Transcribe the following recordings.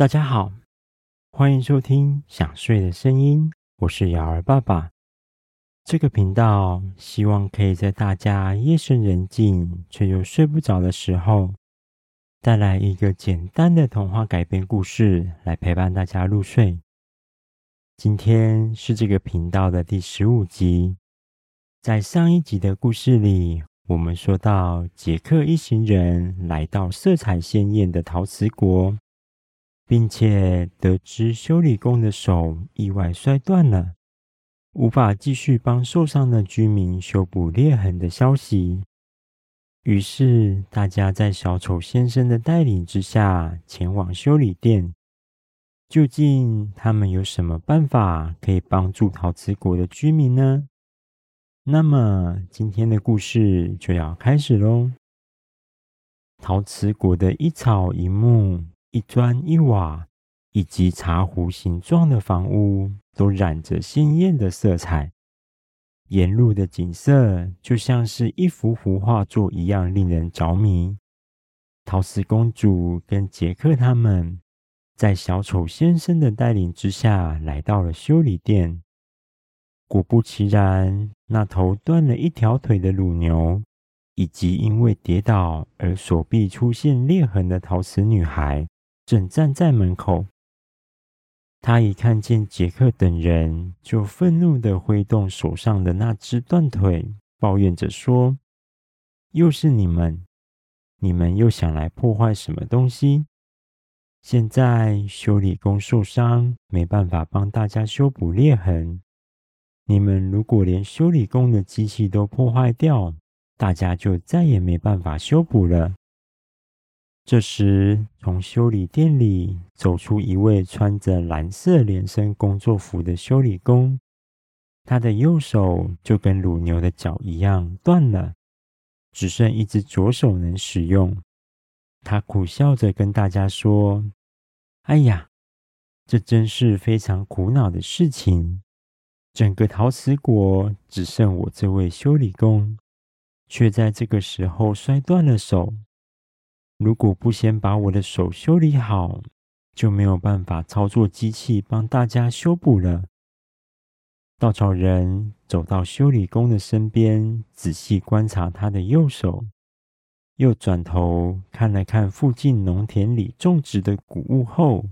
大家好，欢迎收听《想睡的声音》，我是瑶儿爸爸。这个频道希望可以在大家夜深人静却又睡不着的时候，带来一个简单的童话改编故事，来陪伴大家入睡。今天是这个频道的第十五集。在上一集的故事里，我们说到杰克一行人来到色彩鲜艳的陶瓷国。并且得知修理工的手意外摔断了，无法继续帮受伤的居民修补裂痕的消息。于是，大家在小丑先生的带领之下前往修理店。究竟他们有什么办法可以帮助陶瓷国的居民呢？那么，今天的故事就要开始喽。陶瓷国的一草一木。一砖一瓦，以及茶壶形状的房屋，都染着鲜艳的色彩。沿路的景色就像是一幅幅画作一样，令人着迷。陶瓷公主跟杰克他们，在小丑先生的带领之下，来到了修理店。果不其然，那头断了一条腿的乳牛，以及因为跌倒而手臂出现裂痕的陶瓷女孩。正站在门口，他一看见杰克等人，就愤怒地挥动手上的那只断腿，抱怨着说：“又是你们！你们又想来破坏什么东西？现在修理工受伤，没办法帮大家修补裂痕。你们如果连修理工的机器都破坏掉，大家就再也没办法修补了。”这时，从修理店里走出一位穿着蓝色连身工作服的修理工，他的右手就跟乳牛的脚一样断了，只剩一只左手能使用。他苦笑着跟大家说：“哎呀，这真是非常苦恼的事情！整个陶瓷国只剩我这位修理工，却在这个时候摔断了手。”如果不先把我的手修理好，就没有办法操作机器帮大家修补了。稻草人走到修理工的身边，仔细观察他的右手，又转头看了看附近农田里种植的谷物后，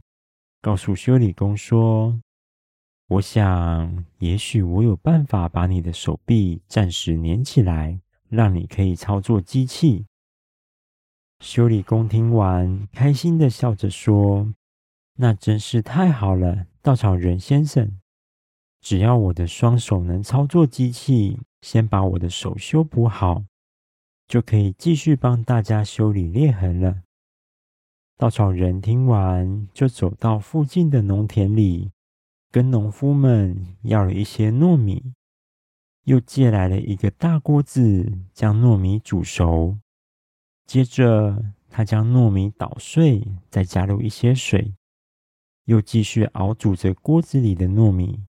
告诉修理工说：“我想，也许我有办法把你的手臂暂时粘起来，让你可以操作机器。”修理工听完，开心的笑着说：“那真是太好了，稻草人先生。只要我的双手能操作机器，先把我的手修补好，就可以继续帮大家修理裂痕了。”稻草人听完，就走到附近的农田里，跟农夫们要了一些糯米，又借来了一个大锅子，将糯米煮熟。接着，他将糯米捣碎，再加入一些水，又继续熬煮着锅子里的糯米。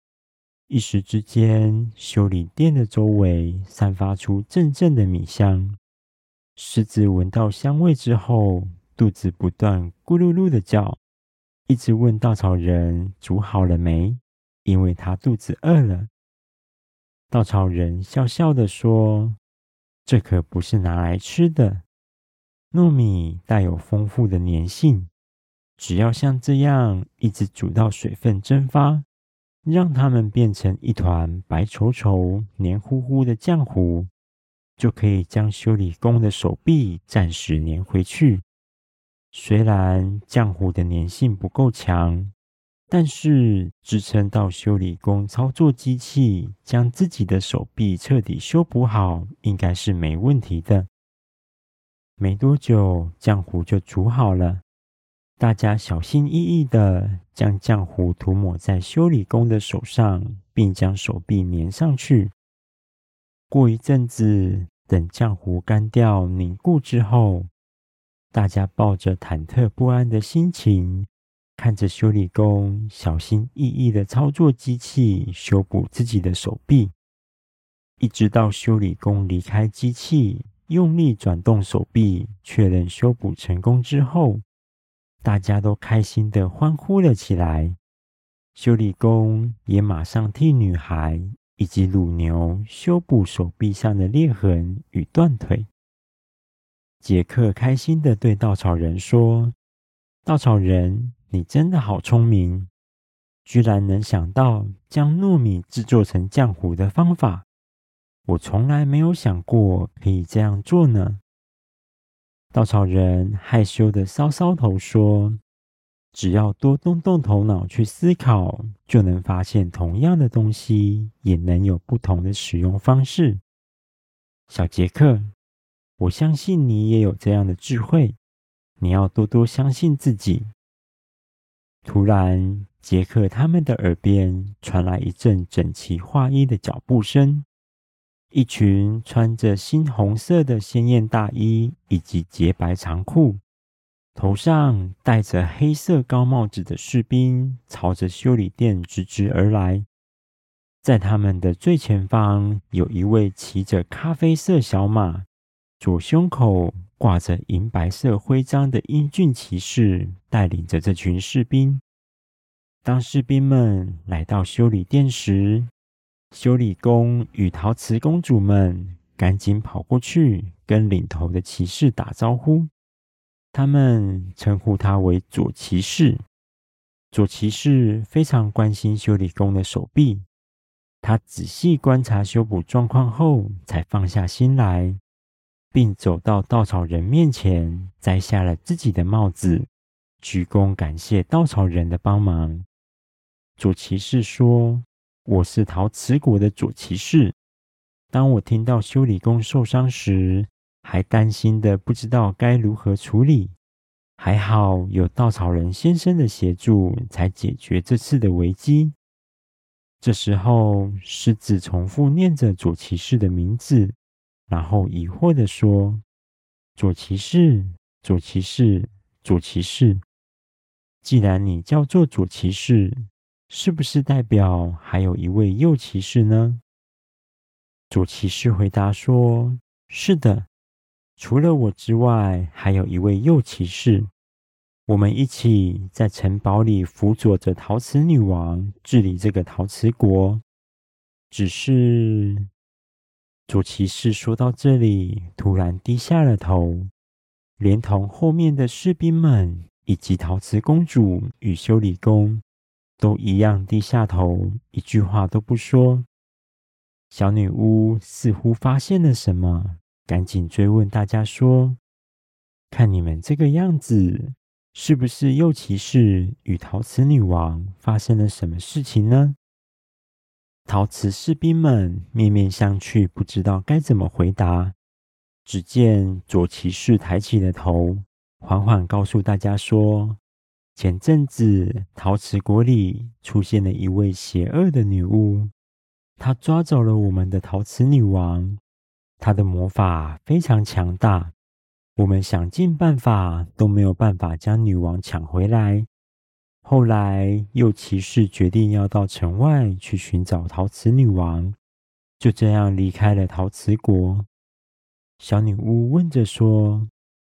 一时之间，修理店的周围散发出阵阵的米香。狮子闻到香味之后，肚子不断咕噜噜的叫，一直问稻草人煮好了没，因为他肚子饿了。稻草人笑笑的说：“这可不是拿来吃的。”糯米带有丰富的粘性，只要像这样一直煮到水分蒸发，让它们变成一团白稠稠、黏糊糊的浆糊，就可以将修理工的手臂暂时粘回去。虽然浆糊的粘性不够强，但是支撑到修理工操作机器，将自己的手臂彻底修补好，应该是没问题的。没多久，浆糊就煮好了。大家小心翼翼地将浆糊涂抹在修理工的手上，并将手臂粘上去。过一阵子，等浆糊干掉凝固之后，大家抱着忐忑不安的心情，看着修理工小心翼翼地操作机器，修补自己的手臂，一直到修理工离开机器。用力转动手臂，确认修补成功之后，大家都开心的欢呼了起来。修理工也马上替女孩以及乳牛修补手臂上的裂痕与断腿。杰克开心的对稻草人说：“稻草人，你真的好聪明，居然能想到将糯米制作成浆糊的方法。我从来没有想过可以这样做呢。”稻草人害羞地搔搔头说：“只要多动动头脑去思考，就能发现同样的东西也能有不同的使用方式。”小杰克。我相信你也有这样的智慧，你要多多相信自己。突然，杰克他们的耳边传来一阵整齐划一的脚步声，一群穿着猩红色的鲜艳大衣以及洁白长裤、头上戴着黑色高帽子的士兵，朝着修理店直直而来。在他们的最前方，有一位骑着咖啡色小马。左胸口挂着银白色徽章的英俊骑士带领着这群士兵。当士兵们来到修理店时，修理工与陶瓷公主们赶紧跑过去跟领头的骑士打招呼。他们称呼他为左骑士。左骑士非常关心修理工的手臂，他仔细观察修补状况后，才放下心来。并走到稻草人面前，摘下了自己的帽子，鞠躬感谢稻草人的帮忙。左骑士说：“我是陶瓷国的左骑士。当我听到修理工受伤时，还担心的不知道该如何处理。还好有稻草人先生的协助，才解决这次的危机。”这时候，狮子重复念着左骑士的名字。然后疑惑的说：“左骑士，左骑士，左骑士。既然你叫做左骑士，是不是代表还有一位右骑士呢？”左骑士回答说：“是的，除了我之外，还有一位右骑士。我们一起在城堡里辅佐着陶瓷女王治理这个陶瓷国。只是……”左骑士说到这里，突然低下了头，连同后面的士兵们以及陶瓷公主与修理工都一样低下头，一句话都不说。小女巫似乎发现了什么，赶紧追问大家说：“看你们这个样子，是不是右骑士与陶瓷女王发生了什么事情呢？”陶瓷士兵们面面相觑，不知道该怎么回答。只见左骑士抬起了头，缓缓告诉大家说：“前阵子，陶瓷国里出现了一位邪恶的女巫，她抓走了我们的陶瓷女王。她的魔法非常强大，我们想尽办法都没有办法将女王抢回来。”后来，又骑士决定要到城外去寻找陶瓷女王，就这样离开了陶瓷国。小女巫问着说：“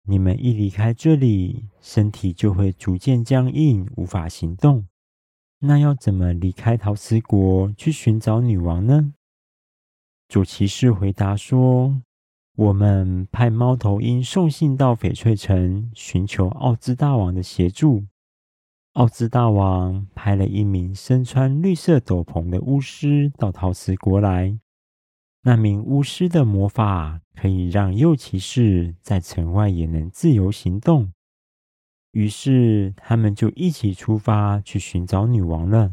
你们一离开这里，身体就会逐渐僵硬，无法行动。那要怎么离开陶瓷国去寻找女王呢？”左骑士回答说：“我们派猫头鹰送信到翡翠城，寻求奥兹大王的协助。”奥兹大王派了一名身穿绿色斗篷的巫师到陶瓷国来。那名巫师的魔法可以让右骑士在城外也能自由行动。于是，他们就一起出发去寻找女王了。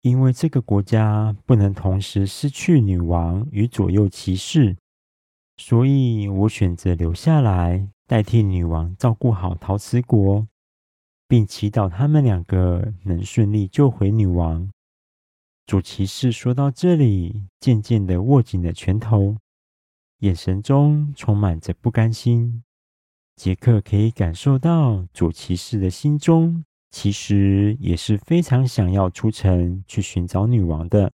因为这个国家不能同时失去女王与左右骑士，所以我选择留下来，代替女王照顾好陶瓷国。并祈祷他们两个能顺利救回女王。左骑士说到这里，渐渐的握紧了拳头，眼神中充满着不甘心。杰克可以感受到左骑士的心中其实也是非常想要出城去寻找女王的，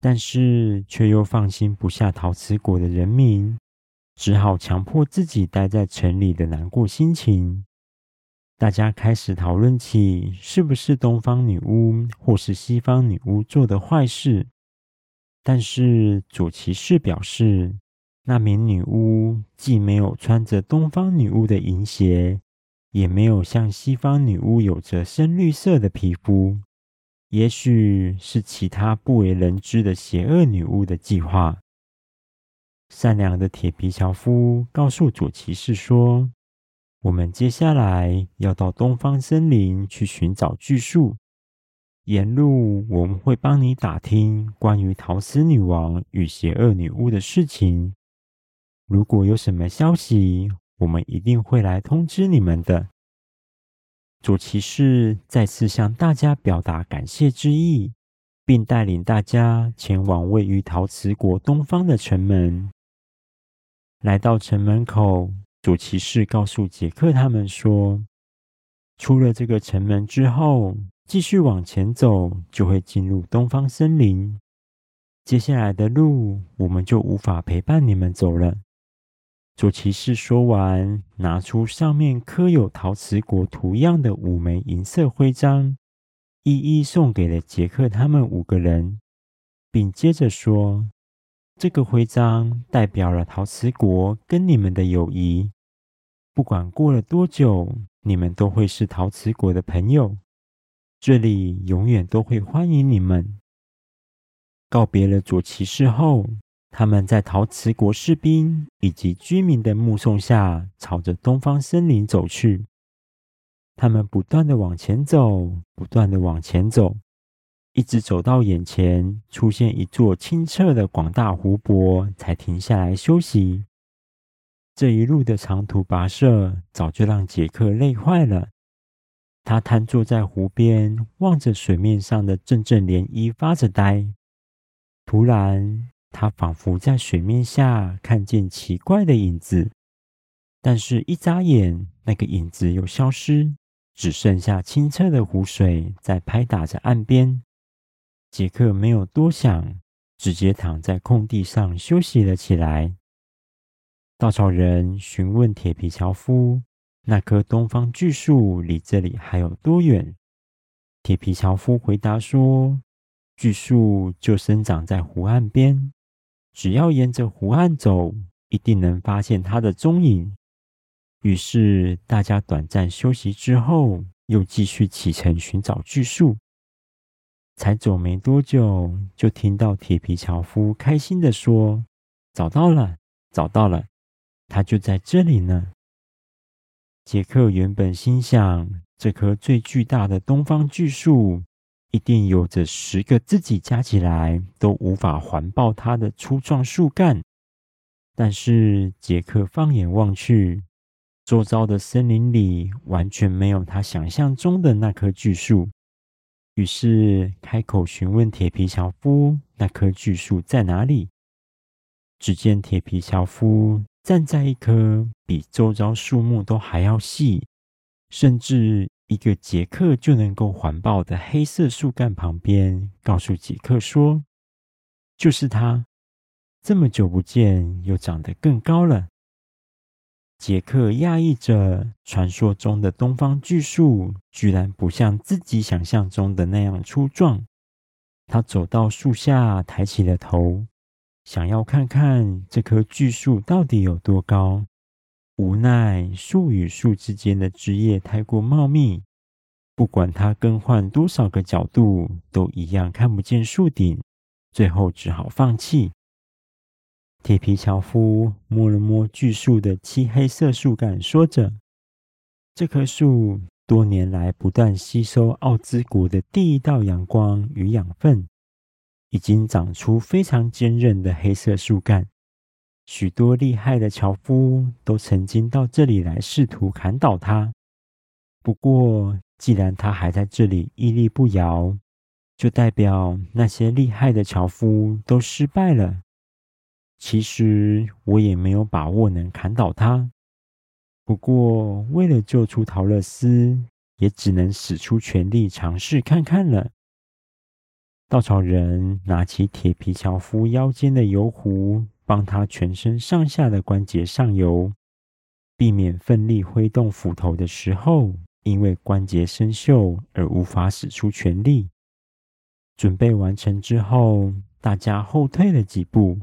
但是却又放心不下陶瓷国的人民，只好强迫自己待在城里的难过心情。大家开始讨论起是不是东方女巫或是西方女巫做的坏事。但是左骑士表示，那名女巫既没有穿着东方女巫的银鞋，也没有像西方女巫有着深绿色的皮肤，也许是其他不为人知的邪恶女巫的计划。善良的铁皮樵夫告诉左骑士说：“我们接下来要到东方森林去寻找巨树。”沿路我们会帮你打听关于陶瓷女王与邪恶女巫的事情。如果有什么消息，我们一定会来通知你们的。左骑士再次向大家表达感谢之意，并带领大家前往位于陶瓷国东方的城门。来到城门口，左骑士告诉杰克他们说：“出了这个城门之后。”继续往前走，就会进入东方森林。接下来的路，我们就无法陪伴你们走了。左骑士说完，拿出上面刻有陶瓷国图样的五枚银色徽章，一一送给了杰克他们五个人，并接着说：“这个徽章代表了陶瓷国跟你们的友谊。不管过了多久，你们都会是陶瓷国的朋友。”这里永远都会欢迎你们。告别了左骑士后，他们在陶瓷国士兵以及居民的目送下，朝着东方森林走去。他们不断的往前走，不断的往前走，一直走到眼前出现一座清澈的广大湖泊，才停下来休息。这一路的长途跋涉，早就让杰克累坏了。他瘫坐在湖边，望着水面上的阵阵涟漪，发着呆。突然，他仿佛在水面下看见奇怪的影子，但是，一眨眼，那个影子又消失，只剩下清澈的湖水在拍打着岸边。杰克没有多想，直接躺在空地上休息了起来。稻草人询问铁皮樵夫。那棵东方巨树离这里还有多远？铁皮樵夫回答说：“巨树就生长在湖岸边，只要沿着湖岸走，一定能发现它的踪影。”于是大家短暂休息之后，又继续启程寻找巨树。才走没多久，就听到铁皮樵夫开心地说：“找到了，找到了，它就在这里呢。”杰克原本心想，这棵最巨大的东方巨树一定有着十个自己加起来都无法环抱它的粗壮树干。但是杰克放眼望去，周遭的森林里完全没有他想象中的那棵巨树。于是开口询问铁皮樵夫：“那棵巨树在哪里？”只见铁皮樵夫。站在一棵比周遭树木都还要细，甚至一个杰克就能够环抱的黑色树干旁边，告诉杰克说：“就是它，这么久不见，又长得更高了。”杰克讶异着，传说中的东方巨树居然不像自己想象中的那样粗壮。他走到树下，抬起了头。想要看看这棵巨树到底有多高，无奈树与树之间的枝叶太过茂密，不管它更换多少个角度，都一样看不见树顶，最后只好放弃。铁皮樵夫摸了摸巨树的漆黑色树干，说着：“这棵树多年来不断吸收奥兹国的第一道阳光与养分。”已经长出非常坚韧的黑色树干，许多厉害的樵夫都曾经到这里来试图砍倒它。不过，既然它还在这里屹立不摇，就代表那些厉害的樵夫都失败了。其实我也没有把握能砍倒他。不过，为了救出桃乐丝，也只能使出全力尝试看看了。稻草人拿起铁皮樵夫腰间的油壶，帮他全身上下的关节上油，避免奋力挥动斧头的时候因为关节生锈而无法使出全力。准备完成之后，大家后退了几步，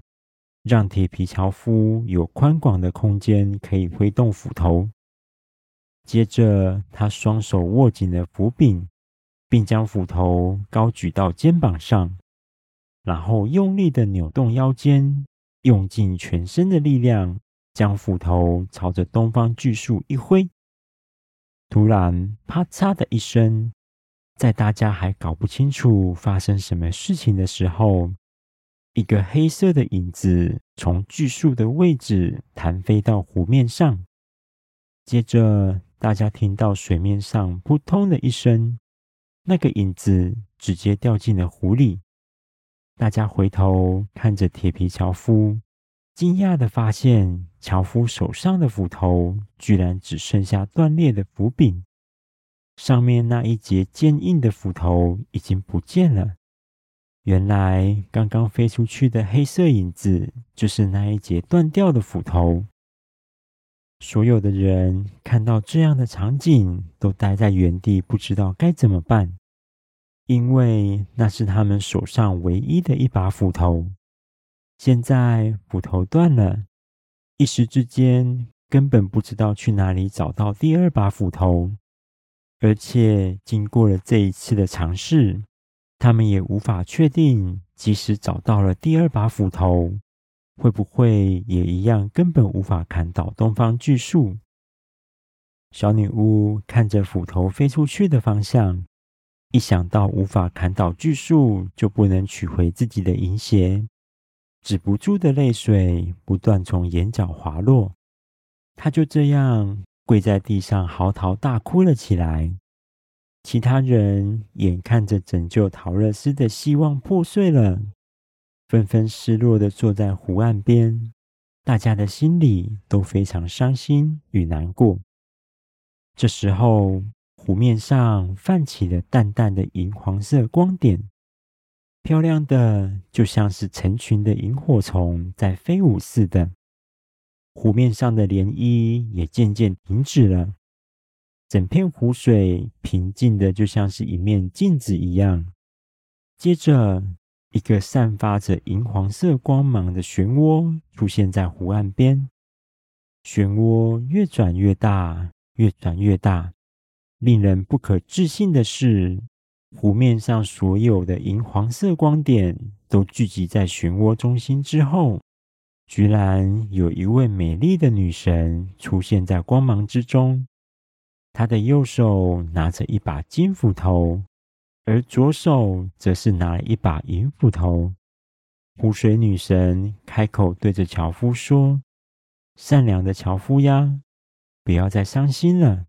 让铁皮樵夫有宽广的空间可以挥动斧头。接着，他双手握紧了斧柄，并将斧头高举到肩膀上，然后用力的扭动腰间，用尽全身的力量，将斧头朝着东方巨树一挥。突然，啪嚓的一声，在大家还搞不清楚发生什么事情的时候，一个黑色的影子从巨树的位置弹飞到湖面上。接着，大家听到水面上扑通的一声，那个影子直接掉进了湖里。大家回头看着铁皮樵夫。惊讶地发现，樵夫手上的斧头居然只剩下断裂的斧柄，上面那一截坚硬的斧头已经不见了。原来，刚刚飞出去的黑色影子就是那一截断掉的斧头。所有的人看到这样的场景，都待在原地，不知道该怎么办，因为那是他们手上唯一的一把斧头。现在斧头断了，一时之间根本不知道去哪里找到第二把斧头，而且经过了这一次的尝试，他们也无法确定，即使找到了第二把斧头，会不会也一样根本无法砍倒东方巨树。小女巫看着斧头飞出去的方向，一想到无法砍倒巨树，就不能取回自己的银鞋。止不住的泪水不断从眼角滑落，她就这样跪在地上嚎啕大哭了起来。其他人眼看着拯救桃乐丝的希望破碎了，纷纷失落的坐在湖岸边，大家的心里都非常伤心与难过。这时候，湖面上泛起了淡淡的银黄色光点。漂亮的，就像是成群的萤火虫在飞舞似的。湖面上的涟漪也渐渐停止了，整片湖水平静的，就像是一面镜子一样。接着，一个散发着银黄色光芒的漩涡出现在湖岸边，漩涡越转越大，越转越大。令人不可置信的是，湖面上所有的银黄色光点都聚集在漩涡中心之后，居然有一位美丽的女神出现在光芒之中。他的右手拿着一把金斧头，而左手则是拿了一把银斧头。湖水女神开口对着樵夫说：“善良的樵夫呀，不要再伤心了。”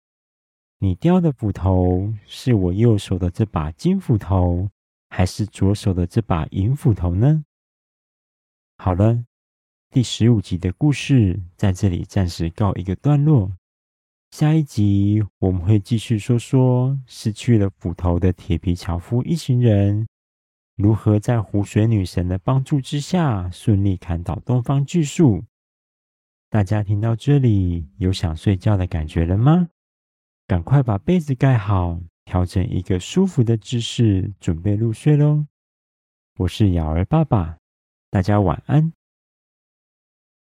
你掉的斧头是我右手的这把金斧头，还是左手的这把银斧头呢？好了，第十五集的故事在这里暂时告一个段落。下一集我们会继续说说失去了斧头的铁皮樵夫一行人，如何在湖水女神的帮助之下顺利砍倒东方巨树。大家听到这里有想睡觉的感觉了吗？赶快把被子盖好，调整一个舒服的姿势，准备入睡喽。我是尧儿爸爸，大家晚安。